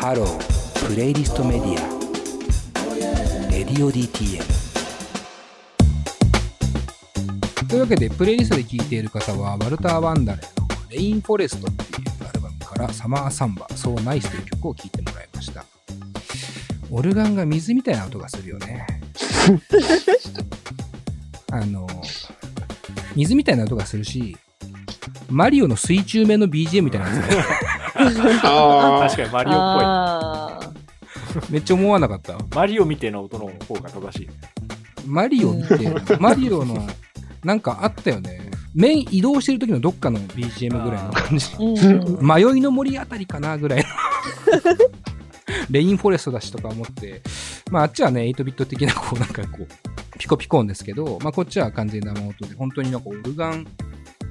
Hello playlist media radio DTM というわけでプレイリストで聴いている方はワルター・ワンダレイの「 Rain Forest」っていうアルバムから「サマーサンバそうナイス」という曲を聴いてもらいました。オルガンが水みたいな音がするよね。あの水みたいな音がするしマリオの水中目の BGM みたいなんですねあ 確かにマリオっあ めっちゃ思わなかったぽい。マリオみたいな音の方が正しい。マリオ見て、マリオの、なんかあったよね。面移動してる時のどっかの BGM ぐらいの感じ。迷いの森あたりかなぐらいの。レインフォレストだしとか思って、まああっちはね、8ビット的なこうなんかこう、ピコピコ音ですけど、まあこっちは完全に生音で、本当になんかオルガン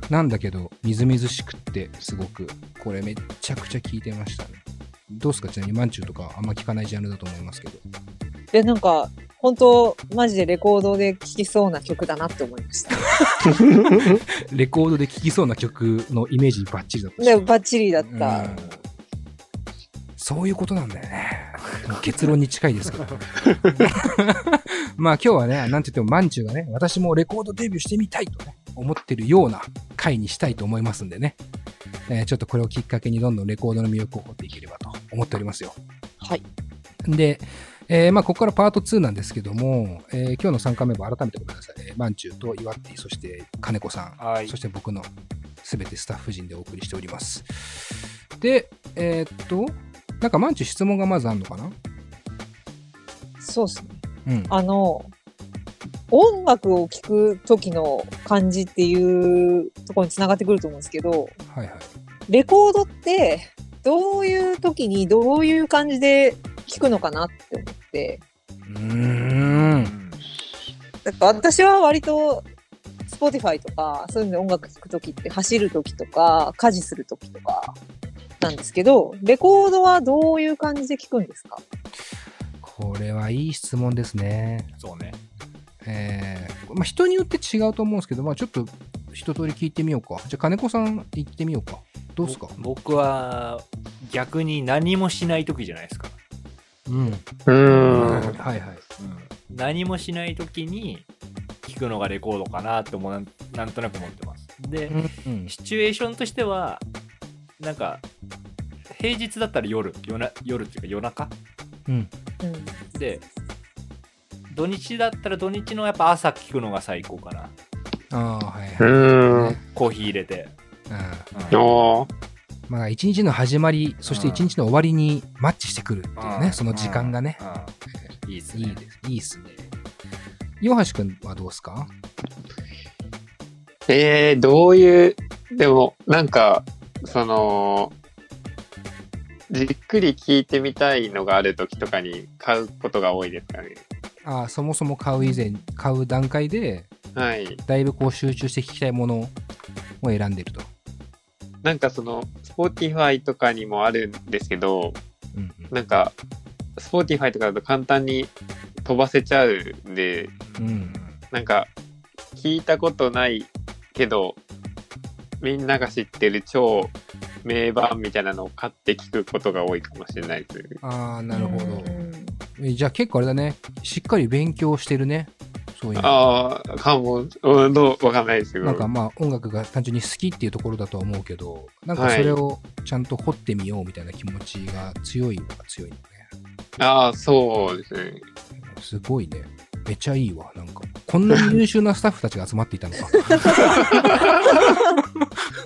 なんだけど、みずみずしくって、すごく、これめっちゃくちゃ聴いてましたね。どうすか？ちなみにマンチューとかあんま聞かないジャンルだと思いますけど。で、なんか、本当マジでレコードで聴きそうな曲だなって思いました。レコードで聴きそうな曲のイメージにバッチリだったしで、バッチリだっうんた。そういうことなんだよね。結論に近いですけど。まあ今日はね、なんて言ってもマンチューがね、私もレコードデビューしてみたいとね、思ってるような回にしたいと思いますんでね。えーちょっとこれをきっかけにどんどんレコードの魅力を掘っていければと思っておりますよ。はい。で、えーまあここからパート2なんですけども、えー今日の参加メンバー改めてごめんなさい。えーマンチューと岩手、そして金子さん、はいそして僕のすべてスタッフ陣でお送りしております。で、えーっと、なんかマンチュー質問がまずあるのかな？そうっすね。うん。あの、音楽を聴く時の感じっていうところにつながってくると思うんですけど、はいはい。レコードってどういう時にどういう感じで聴くのかなって思って、うーん。だから私は割と Spotify とかそういうので音楽聴く時って走る時とか家事する時とかなんですけど、レコードはどういう感じで聴くんですか？これはいい質問ですね。そうね。えー、まあ人によって違うと思うんですけど、まあちょっと一通り聞いてみようか。じゃあ金子さん行ってみようか。どうですか？ぼ僕は逆に何もしない時じゃないですか。うん。うーん。はいはい。何もしない時に聞くのがレコードかなって思うなんなんとなく思ってます。で、うん。シチュエーションとしてはなんか平日だったら夜夜な夜っていうか夜中？うん。うん。で土日だったら土日のやっぱ朝聞くのが最高かなああ、はいうはい。ーん。コーヒー入れて、うんうんおーまあ一日の始まり、そして一日の終わりにマッチしてくるっていううんね、その時間がね。うんいいですねいいです。いいっすね。岩橋くんはどうですか？えー、どういう、でも、なんか、その、じっくり聞いてみたいのがある時とかに買うことが多いですかね。ああ、そもそも買う以前、買う段階で、はい。だいぶこう集中して聞きたいものを選んでると。なんかその、Spotify とかにもあるんですけど、うんうんなんか、Spotify とかだと簡単に飛ばせちゃうんで、うんなんか、聞いたことないけど、みんなが知ってる超名盤みたいなのを買って聞くことが多いかもしれないです。ああ、なるほどう。んえじゃあ結構あれだね。しっかり勉強してるね。そういうの。ああ、かも、うん、どうわかんないですけど。なんかまあ音楽が単純に好きっていうところだとは思うけど、なんかそれをちゃんと掘ってみようみたいな気持ちが強いのが強いのね。ああ、そうですね。すごいね。めちゃいいわ。なんか、こんなに優秀なスタッフたちが集まっていたのか。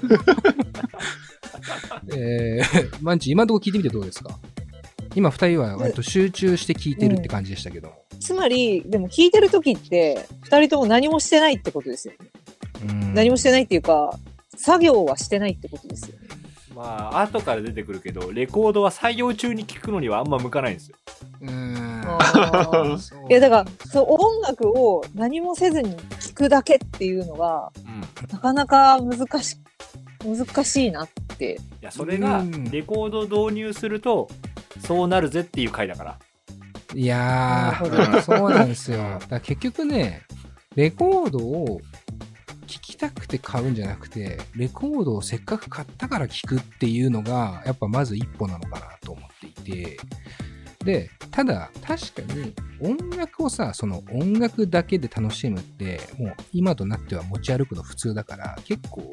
えー、マンチ、今のところ聞いてみてどうですか？今二人は割と集中して聞いてるって感じでしたけど。つまり、でも聞いてる時って、二人とも何もしてないってことですよね。うん何もしてないっていうか、作業はしてないってことですよね。まあ後から出てくるけどレコードは作業中に聞くのにはあんま向かないんですようーん。いや、だから、そう、音楽を何もせずに聞くだけっていうのが、なかなか難し、難しいなって。いやそれがうんレコードを導入するとそうなるぜっていう回だからいやー、そうなんですよ。だから結局ね、レコードを聴きたくて買うんじゃなくて、レコードをせっかく買ったから聴くっていうのが、やっぱまず一歩なのかなと思っていて、で、ただ、確かに音楽をさ、その音楽だけで楽しむって、もう今となっては持ち歩くの普通だから、結構、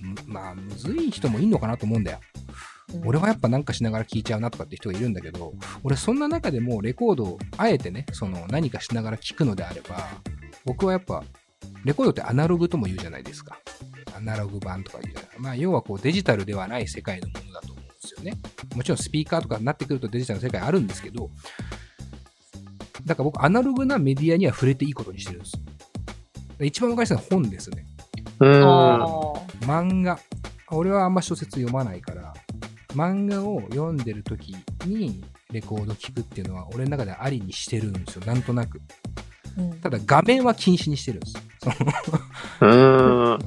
むまあ、むずい人もいんのかなと思うんだよ。俺はやっぱなんかしながら聴いちゃうなとかって人がいるんだけど、俺そんな中でもレコードをあえてね、その何かしながら聴くのであれば、僕はやっぱ、レコードってアナログとも言うじゃないですか。アナログ版とか言うじゃない。まあ要はこうデジタルではない世界のものだと思うんですよね。もちろんスピーカーとかになってくるとデジタルの世界あるんですけど、だから僕アナログなメディアには触れていいことにしてるんです。一番昔のは本ですね。うん。あ漫画。俺はあんま小説読まないから、漫画を読んでる時にレコード聞くっていうのは俺の中でありにしてるんですよ。なんとなく。ーうんただ画面は禁止にしてるんです。その うん。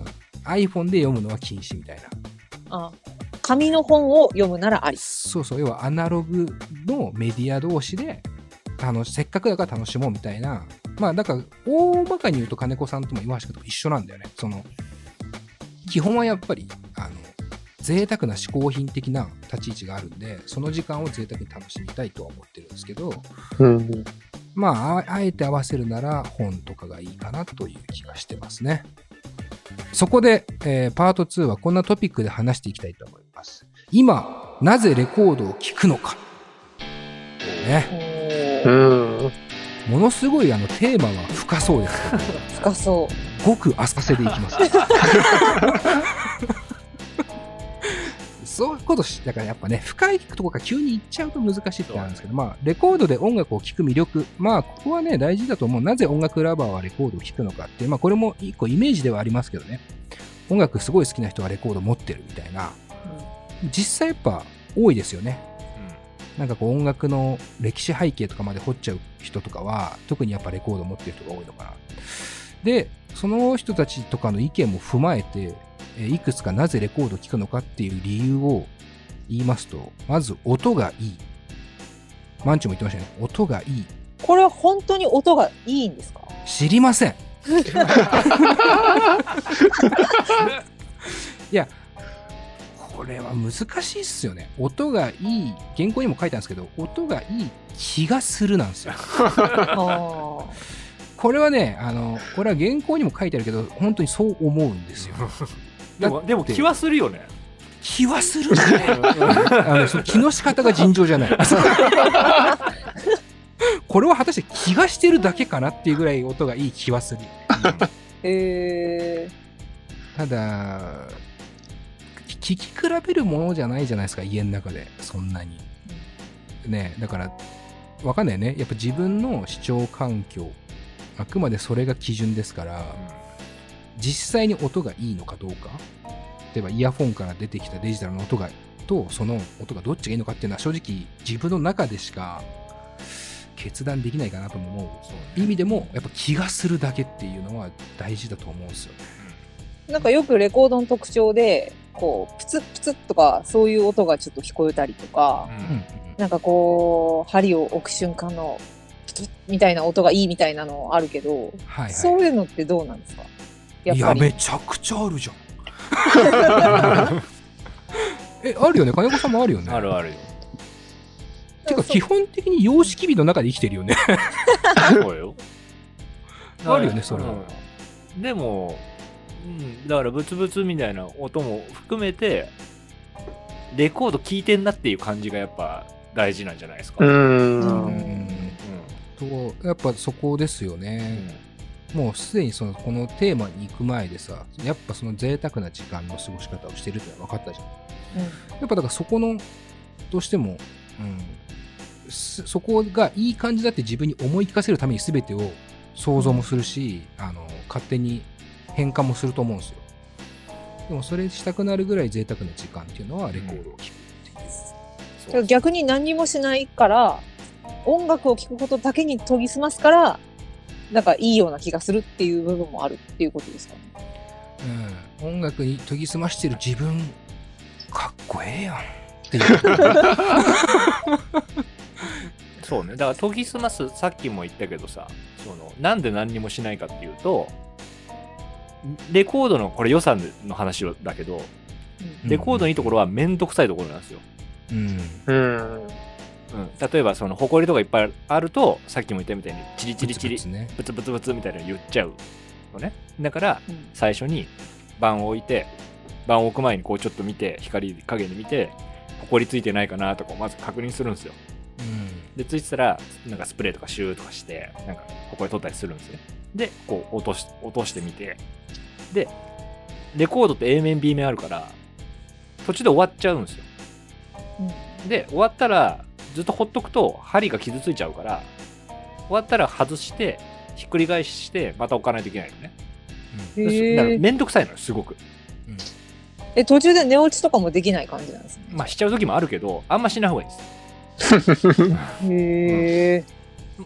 iPhone で読むのは禁止みたいな。あ紙の本を読むならあり。そうそう、要はアナログのメディア同士で、あの、せっかくだから楽しもうみたいな。まあ、だから、大まかに言うと金子さんとも岩橋君とも一緒なんだよね。その、基本はやっぱり、あの、贅沢な嗜好品的な立ち位置があるんで、その時間を贅沢に楽しみたいとは思ってるんですけど、うん。まあ、ああえて合わせるなら本とかがいいかなという気がしてますね。そこで、えーパート2はこんなトピックで話していきたいと思います。今、なぜレコードを聴くのか。ね。おうーん。ものすごいあのテーマは深そうですけど、深そう。ごく浅瀬でいきます。そういうことし、だからやっぱね、深いとこから急に行っちゃうと難しいってあるんですけど、まあ、レコードで音楽を聴く魅力、まあ、ここはね、大事だと思う。なぜ音楽ラバーはレコードを聴くのかっていう、まあ、これも一個イメージではありますけどね、音楽すごい好きな人はレコード持ってるみたいな、実際やっぱ多いですよね。なんかこう音楽の歴史背景とかまで掘っちゃう人とかは、特にやっぱレコード持ってる人が多いのかな。で、その人たちとかの意見も踏まえて、えーいくつかなぜレコードを聴くのかっていう理由を言いますと、まず音がいい。マンチョも言ってましたね。音がいい。これは本当に音がいいんですか？知りません。いや、これは難しいっすよね。音がいい、原稿にも書いたんですけど、音がいい気がするなんですよ。あこれはね、あの、これは原稿にも書いてあるけど、本当にそう思うんですよ。でも、でも気はするよね。気はするね。あのその気の仕方が尋常じゃない。これは果たして気がしてるだけかなっていうぐらい音がいい気はする。えただ、き聞き比べるものじゃないじゃないですか、家の中で、そんなに。ねだから、わかんないよね。やっぱ自分の視聴環境、あくまでそれが基準ですから、実際に音がいいのかどうか。例えばイヤフォンから出てきたデジタルの音が、とその音がどっちがいいのかっていうのは正直自分の中でしか決断できないかなとも思う意味でもやっぱ気がするだけっていうのは大事だと思うんですよね。なんかよくレコードの特徴で、こう、プツップツッとか、そういう音がちょっと聞こえたりとか、うんうんなんかこう、針を置く瞬間の、プツッみたいな音がいいみたいなのあるけど、はいはい。そういうのってどうなんですか？やっいや、ぱり。めちゃくちゃあるじゃん。え、あるよね？金子さんもあるよね？あるあるよ。てか、基本的に様式美の中で生きてるよね。そうよ。あるよねそれはうんでも、うん、だからブツブツみたいな音も含めて、レコード聴いてんなっていう感じがやっぱ大事なんじゃないですか。う。うんうんとやっぱそこですよね。もうすでにそのこのテーマに行く前でさ、やっぱその贅沢な時間の過ごし方をしてるってのは分かったじゃん。やっぱだからそこの、どうしても、うん、すそこがいい感じだって自分に思い聞かせるために全てを想像もするし、あの、勝手に変換もすると思うんですよ。でもそれしたくなるぐらい贅沢な時間っていうのはレコードを聴くっていう。だから逆に何にもしないから、音楽を聴くことだけに研ぎ澄ますから、なんかいいような気がするっていう部分もあるっていうことですかね。うん、音楽に研ぎ澄ましてる自分かっこええやんっていう そうね。だから研ぎ澄ます、さっきも言ったけどさ、その、なんで何にもしないかっていうと、レコードの、これ予算の話だけど、レコードのいいところはめんどくさいところなんですよ。うんうん。うん、例えばその埃とかいっぱいあるとさっきも言ったみたいにチリチリチリブツブツね。ブツブツブツみたいなの言っちゃうのね。だからうん。最初に盤を置いて盤を置く前にこうちょっと見て光加減で見て埃ついてないかなとかをまず確認するんですよ。うん。でついてたらなんかスプレーとかシューとかしてなんか埃取ったりするんですね。でこう落とし落としてみて。でレコードって A 面 B 面あるから途中で終わっちゃうんですよ。で終わったらずっとほっとくと針が傷ついちゃうから終わったら外してひっくり返してまた置かないといけないのね。へだからえ。めんどくさいのよすごく。え、途中で寝落ちとかもできない感じなんですね？まあしちゃう時もあるけどあんましない方がいいです。へえ。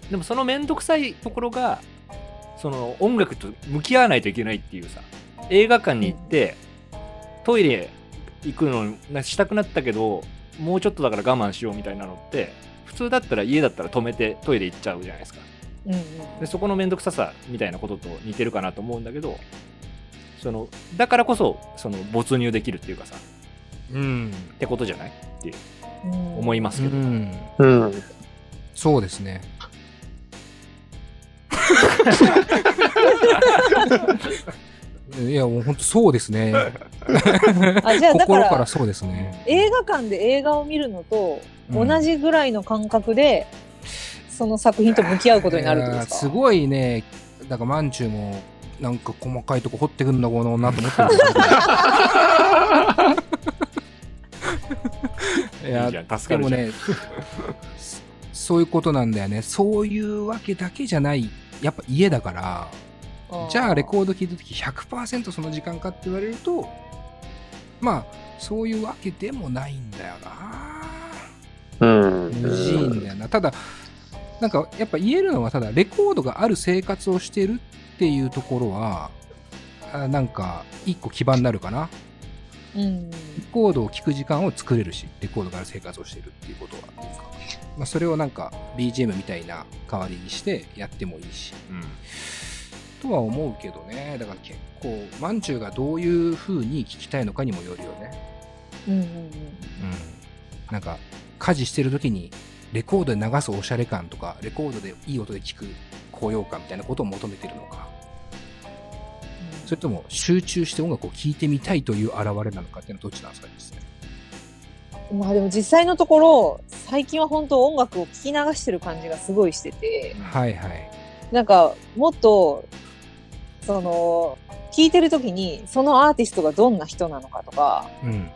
でもそのめんどくさいところがその音楽と向き合わないといけないっていうさ映画館に行って、トイレ行くのなしたくなったけどもうちょっとだから我慢しようみたいなのって普通だったら家だったら止めてトイレ行っちゃうじゃないですかうんうん。でそこのめんどくささみたいなことと似てるかなと思うんだけどそのだからこそその没入できるっていうかさうん。ってことじゃないっていううん思いますけど、うん。うん。そうですね。いや、もう本当そうですね。あ、じゃあだか心からら、そうですね。映画館で映画を見るのとうん同じぐらいの感覚で、その作品と向き合うことになるってことですか？いやーすごいね、だから、まんちゅうも、なんか細かいとこ掘ってくんだ、この女と思ってるんですけど。い やいいじゃん助かるじゃんでもね、そそういうことなんだよね。そういうわけだけじゃない。やっぱ家だから、じゃあレコード聴いた時100%その時間かって言われると、まあ、そういうわけでもないんだよな。うん。無人だよな。ただ、なんかやっぱ言えるのは、ただレコードがある生活をしてるっていうところは、あなんか一個基盤になるかな。うん。レコードを聴く時間を作れるし、レコードがある生活をしてるっていうことは。まあ、それをなんか BGM みたいな代わりにしてやってもいいし。うんとは思うけどね。だから結構、まんちゅうがどういう風に聞きたいのかにもよるよね。うんうんうん。うん。なんか、家事してる時に、レコードで流すおしゃれ感とか、レコードでいい音で聞く高揚感みたいなことを求めてるのか、それとも集中して音楽を聴いてみたいという現れなのかっていうのはどっちなんですかね実際まあでも実際のところ、最近は本当音楽を聴き流してる感じがすごいしてて、はいはい。なんかもっと、その、聴いてる時にそのアーティストがどんな人なのかとか、うん。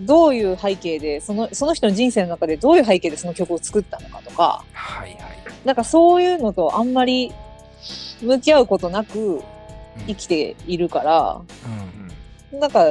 どういう背景で、その、その人の人生の中でどういう背景でその曲を作ったのかとか、はいはい。なんかそういうのとあんまり向き合うことなく生きているから、うん。なんか、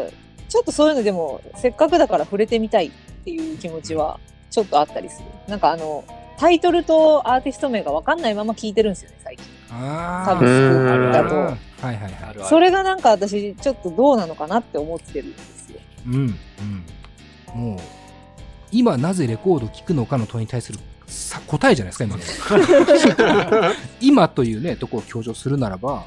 ちょっとそういうのでも、せっかくだから触れてみたいっていう気持ちは、ちょっとあったりする。なんかあの、タイトルとアーティスト名がわかんないまま聞いてるんですよね、最近。ああ。サブスクうんだと。はいはいはい。それがなんか私、ちょっとどうなのかなって思ってるんですよ。うん。うん。もう、今なぜレコードを聴くのかの問いに対するさ答えじゃないですか、今の。今というね、ところを強調するならば、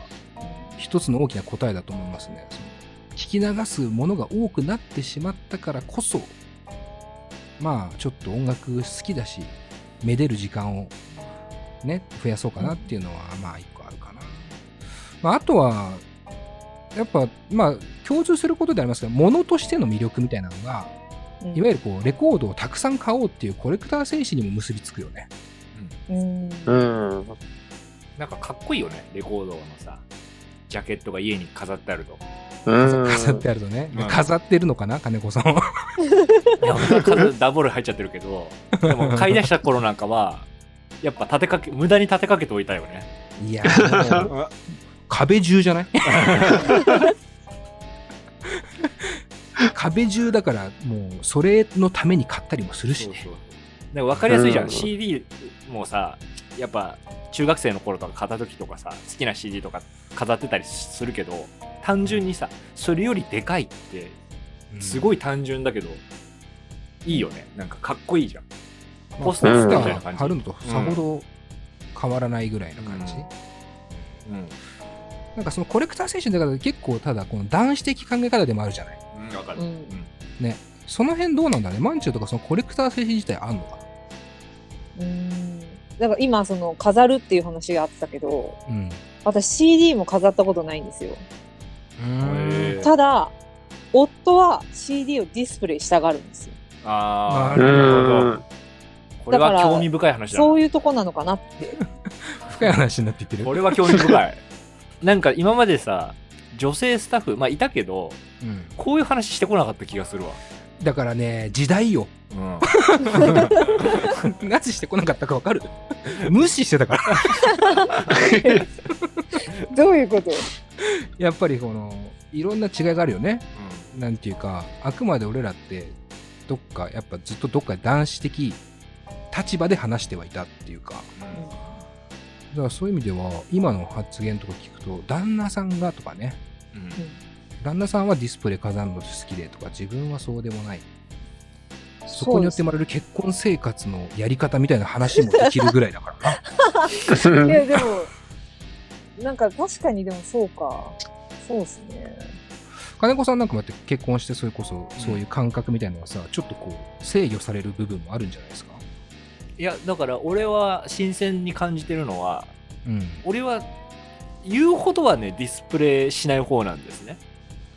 一つの大きな答えだと思いますね。その聞き流すものが多くなってしまったからこそ、まあ、ちょっと音楽好きだし、めでる時間をね、増やそうかなっていうのは、まあ、一個あるかな。まあ、あとは、やっぱ、まあ、共通することでありますが、物としての魅力みたいなのが、うんいわゆるこう、レコードをたくさん買おうっていうコレクター精神にも結びつくよね。うん。うん。なんかかっこいいよねレコードのさジャケットが家に飾ってあるとうん。飾ってあるとね。うん飾ってるのかな金子さんは。いやダボール入っちゃってるけどでも買い出した頃なんかはやっぱ立てかけ無駄に立てかけておいたよね。いや、壁中じゃない？壁中だから、もう、それのために買ったりもするしね。そうそう。分かりやすいじゃん、うん CD もさやっぱ中学生の頃とか買った時とかさ好きな CD とか飾ってたりするけど単純にさそれよりでかいってすい。ごい単純だけど、いいよね。なんかかっこいいじゃん。まあポスターみたいな感じ貼るのとさほど変わらないぐらいな感じ。うんなんかそのコレクター精神だから結構ただこの男子的考え方でもあるじゃない。うん、わかる、ううんんその辺どうなんだね。マンチューとかそのコレクター精神自体あんのか？うん。だから今、その、飾るっていう話があったけど、うん。私 CD も飾ったことないんですよ。ただ、夫は CD をディスプレイしたがるんですよ。ああ、ななるほうどん。これは興味深い話だな。そういうとこなのかなって。深い話になっていってる？これは興味深い。なんか今までさ、女性スタッフ、まあいたけど、うんこういう話してこなかった気がするわ。だからね、時代よ。うん。なぜしてこなかったかわかる？無視してたから。どういうこと？やっぱりこの、いろんな違いがあるよね。なんていうか、あくまで俺らって、どっか、やっぱずっとどっかで男子的立場で話してはいたっていうか、だからそういう意味では、今の発言とか聞くと、旦那さんがとかね、うん。うん旦那さんはディスプレイ飾るの好きでとか、自分はそうでもない。そこによって生まれる結婚生活のやり方みたいな話もできるぐらいだからな。いや、でも、なんか確かにでもそうか。そうですね。金子さんなんかもやって結婚してそれこそそういう感覚みたいなのがさ、ちょっとこう制御される部分もあるんじゃないですかいや、だから俺は新鮮に感じてるのは、うん。俺は言うほどはね、ディスプレイしない方なんですね。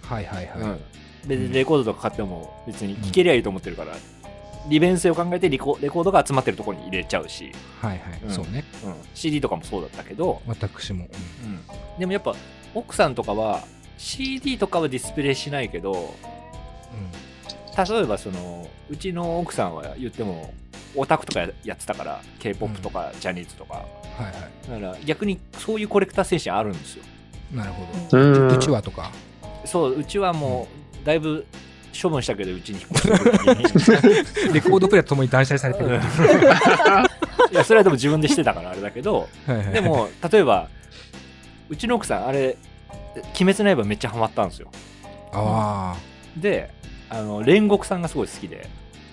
はいはいはい、うん。別にレコードとか買っても別に聴けりゃいいと思ってるから、利便性を考えてリコレコードが集まってるところに入れちゃうし、はいはい、うん。そうね。うん、CD とかもそうだったけど、私も、うん、でもやっぱ奥さんとかは CD とかはディスプレイしないけど例えばそのうちの奥さんは言ってもオタクとかやってたから k p o p とかジャニーズとか、うん、はい。はだから逆にそういうコレクター精神あるんですよ。いなるほうど、ん。うちわとか。そううちはもうだいぶ処分したけどうちに。引っ越してレコードプレイヤーともに断捨離されてる、いやそれはでも自分でしてたからあれだけどはいでも例えばうちの奥さんあれ「鬼滅の刃」めっちゃハマったんですよ。あであの煉獄さんがすごい好きで。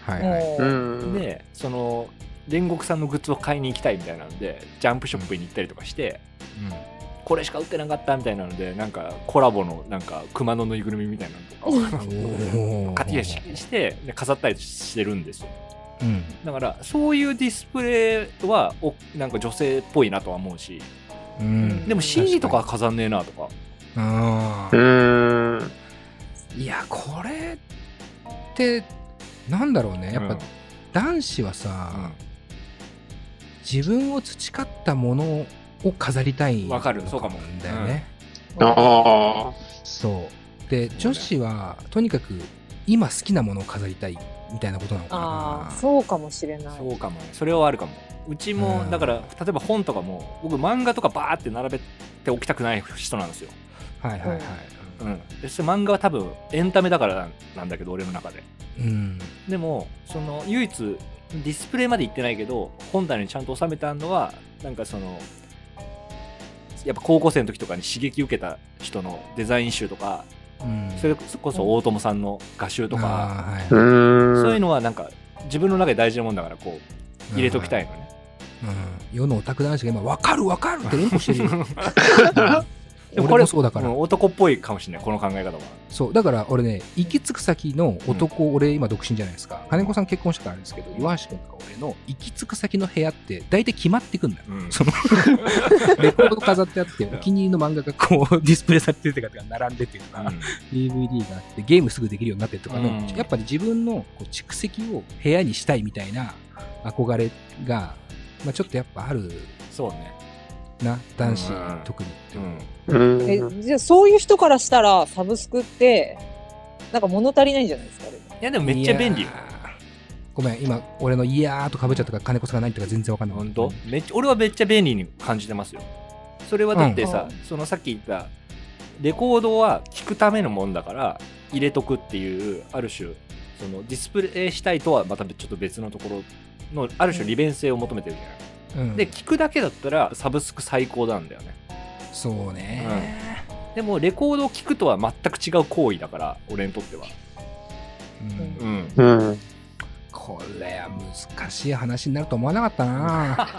あはいはい、でその煉獄さんのグッズを買いに行きたいみたいなのでジャンプショップに行ったりとかしてこれしか売ってなかったみたいなのでなんかコラボのなんか熊のぬいぐるみみたいなのとかうん、買ってししてで飾ったりしてるんですよ。うん。だからそういうディスプレイはおなんか女性っぽいなとは思うし。うん。でも CD とかは飾んねえなとか。あうーん。いやこれってなんだろうね。やっぱ、男子はさ、自分を培ったものを飾りたいわかる。そうかも。んだよね、ああ。そう。で女子はとにかく今好きなものを飾りたいみたいなことなのかああ、なそうかもしれない。そうかも。ねそれはあるかも。うちも、うん。だから例えば本とかも僕漫画とかバーって並べておきたくない人なんですよ、はいはいはいうん、でそれ漫画は多分エンタメだからなんだけど俺の中で。うん。でもその唯一ディスプレイまで行ってないけど本棚にちゃんと収めてあるのはなんかそのやっぱ高校生の時とかに刺激受けた人のデザイン集とかうん。それこそ大友さんの画集とか、はい。うん。そういうのはなんか自分の中で大事なもんだからこう入れときたいのね、うん。世のオタク男子が今分かる分かるって連呼してるよ 俺もそうだから、うん男っぽいかもしれないこの考え方は。そうだから俺ね行き着く先の男、俺今独身じゃないですか。金子さん結婚したからですけど岩橋君とか俺の行き着く先の部屋って大体決まってくんだよ。うん。その レコード飾ってあってお気に入りの漫画がこうディスプレイされてるとか並んでてとか、DVD があってゲームすぐできるようになってるとかの、うん。やっぱり自分のこう蓄積を部屋にしたいみたいな憧れが、まあ、ちょっとやっぱある。そうねな男子、うん。特にってう。ん。うん。え、じゃあそういう人からしたらサブスクって、なんか物足りないんじゃないですか、あれ。いやでもめっちゃ便利よ。ごめん今俺の「いやー」とかぶっちゃったから金子さんが何とか全然わかんない。本当？めっちゃ俺はめっちゃ便利に感じてますよ。それはだってさ、うん。そのさっき言ったレコードは聴くためのもんだから入れとくっていうある種そのディスプレイしたいとはまたちょっと別のところのある種利便性を求めてるじゃない、うん。で聞くだけだったらサブスク最高なんだよね。そうね、でもレコードを聞くとは全く違う行為だから俺にとっては。うん。うん。うん。これは難しい話になると思わなかったな。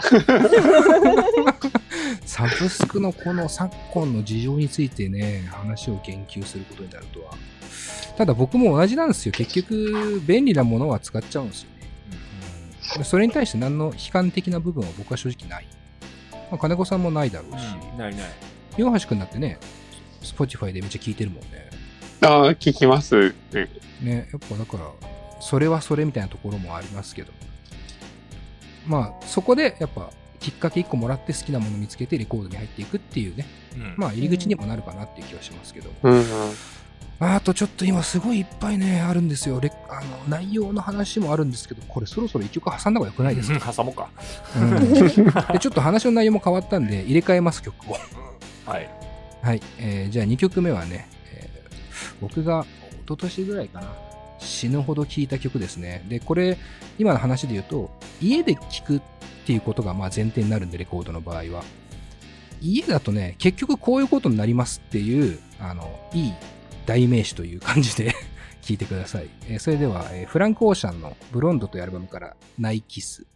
サブスクのこの昨今の事情についてね話を言及することになるとは。ただ僕も同じなんですよ。結局便利なものは使っちゃうんですよ。ね、それに対して何の悲観的な部分は僕は正直ない。まあ、金子さんもないだろうし、ないない。洋橋くんだってね、Spotify でめっちゃ聞いてるもんね。ああ、聞きますね。ね、やっぱだから、それはそれみたいなところもありますけど、まあ、そこでやっぱ、きっかけ1個もらって好きなもの見つけてレコードに入っていくっていうね、うんまあ入り口にもなるかなっていう気はしますけど、うんうん。あとちょっと今すごいいっぱいね、あるんですよ。レあの内容の話もあるんですけど、これそろそろ一曲挟んだ方がよくないですか、挟もうか。うん でちょっと話の内容も変わったんで、入れ替えます、曲を。はい。はい、えーじゃあ2曲目はね、えー僕が一昨年ぐらいかな、死ぬほど聴いた曲ですね。で、これ、今の話で言うと、家で聴くっていうことがまあ前提になるんで、レコードの場合は。家だとね、結局こういうことになりますっていう、あの、いい代名詞という感じで 聞いてください。えーそれでは、えーフランク・オーシャンのブロンドというアルバムから、ナイキス。